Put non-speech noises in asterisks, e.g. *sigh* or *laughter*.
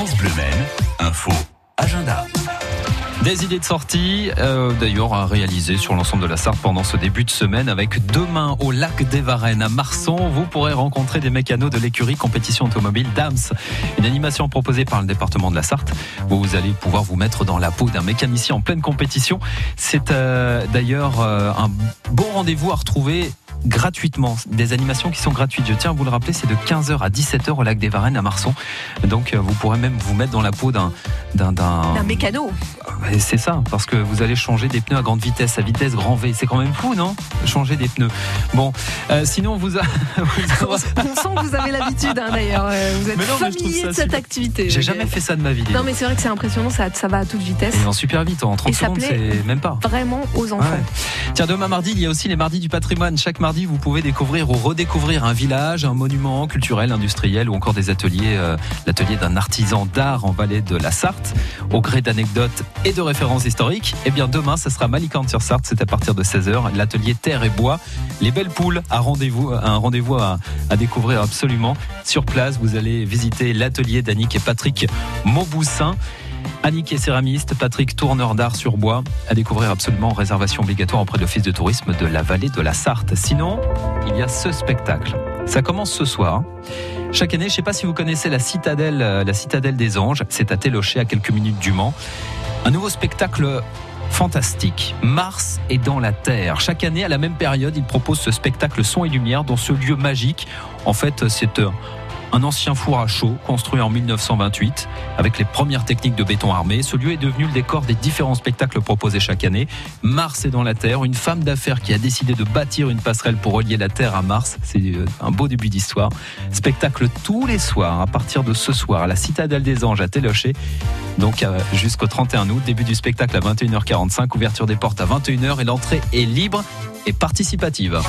France info, agenda. Des idées de sortie, euh, d'ailleurs à réaliser sur l'ensemble de la Sarthe pendant ce début de semaine avec demain au lac des Varennes à Marson. Vous pourrez rencontrer des mécanos de l'écurie compétition automobile DAMS. Une animation proposée par le département de la Sarthe vous allez pouvoir vous mettre dans la peau d'un mécanicien en pleine compétition. C'est euh, d'ailleurs euh, un bon rendez-vous à retrouver gratuitement. Des animations qui sont gratuites. Je tiens à vous le rappeler, c'est de 15h à 17h au lac des Varennes à Marson. Donc vous pourrez même vous mettre dans la peau d'un d'un d'un mécano. C'est ça, parce que vous allez changer des pneus à grande vitesse, à vitesse grand V. C'est quand même fou, non? Changer des pneus. Bon, euh, sinon vous, a... *laughs* on sent que vous avez l'habitude, hein, d'ailleurs. Euh, vous êtes non, familier de cette activité. J'ai jamais fait ça de ma vie. Non, mais c'est vrai que c'est impressionnant. Ça, ça va à toute vitesse. Et en super vite, en 30 secondes, c'est même pas. Vraiment aux enfants. Tiens, demain mardi, il y a aussi les mardis du patrimoine. Chaque mardi, vous pouvez découvrir ou redécouvrir un village, un monument culturel, industriel ou encore des ateliers. Euh, L'atelier d'un artisan d'art en vallée de la Sarthe, au gré d'anecdotes et de références historiques. Eh bien, demain, ce sera Malicante-sur-Sarthe. C'est à partir de 16h. L'atelier Terre et Bois. Les belles poules. Un rendez-vous, un rendez-vous à, à, découvrir absolument. Sur place, vous allez visiter l'atelier d'Annick et Patrick Mauboussin. Annick est céramiste, Patrick tourneur d'art sur bois. À découvrir absolument réservation obligatoire auprès de l'Office de tourisme de la vallée de la Sarthe. Sinon, il y a ce spectacle. Ça commence ce soir. Chaque année, je ne sais pas si vous connaissez la citadelle, la citadelle des Anges. C'est à Télocher, à quelques minutes du Mans. Un nouveau spectacle fantastique. Mars est dans la Terre. Chaque année, à la même période, il propose ce spectacle son et lumière dans ce lieu magique. En fait, c'est un ancien four à chaud construit en 1928 avec les premières techniques de béton armé. Ce lieu est devenu le décor des différents spectacles proposés chaque année. Mars est dans la Terre, une femme d'affaires qui a décidé de bâtir une passerelle pour relier la Terre à Mars. C'est un beau début d'histoire. Spectacle tous les soirs à partir de ce soir à la Citadelle des Anges à Télocher. Donc jusqu'au 31 août, début du spectacle à 21h45, ouverture des portes à 21h et l'entrée est libre et participative.